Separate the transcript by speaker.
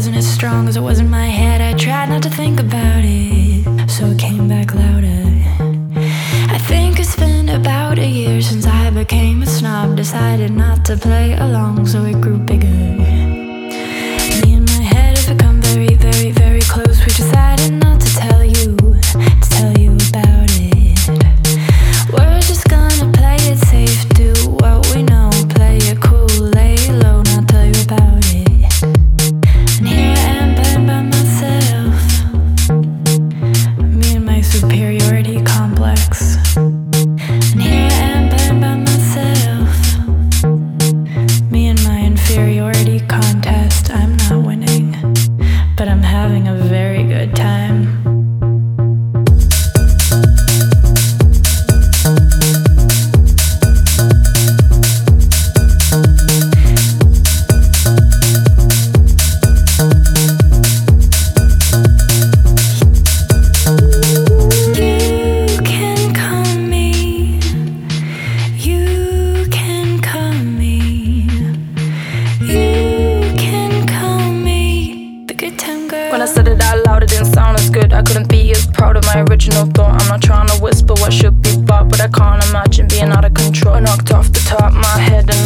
Speaker 1: wasn't as strong as it was in my head. I tried not to think about it, so it came back louder. I think it's been about a year since I became a snob. Decided not to play along, so it grew bigger. Contest. I'm not winning, but I'm having a very
Speaker 2: original thought. I'm not trying to whisper what should be bought, but I can't imagine being out of control. Knocked off the top of my head and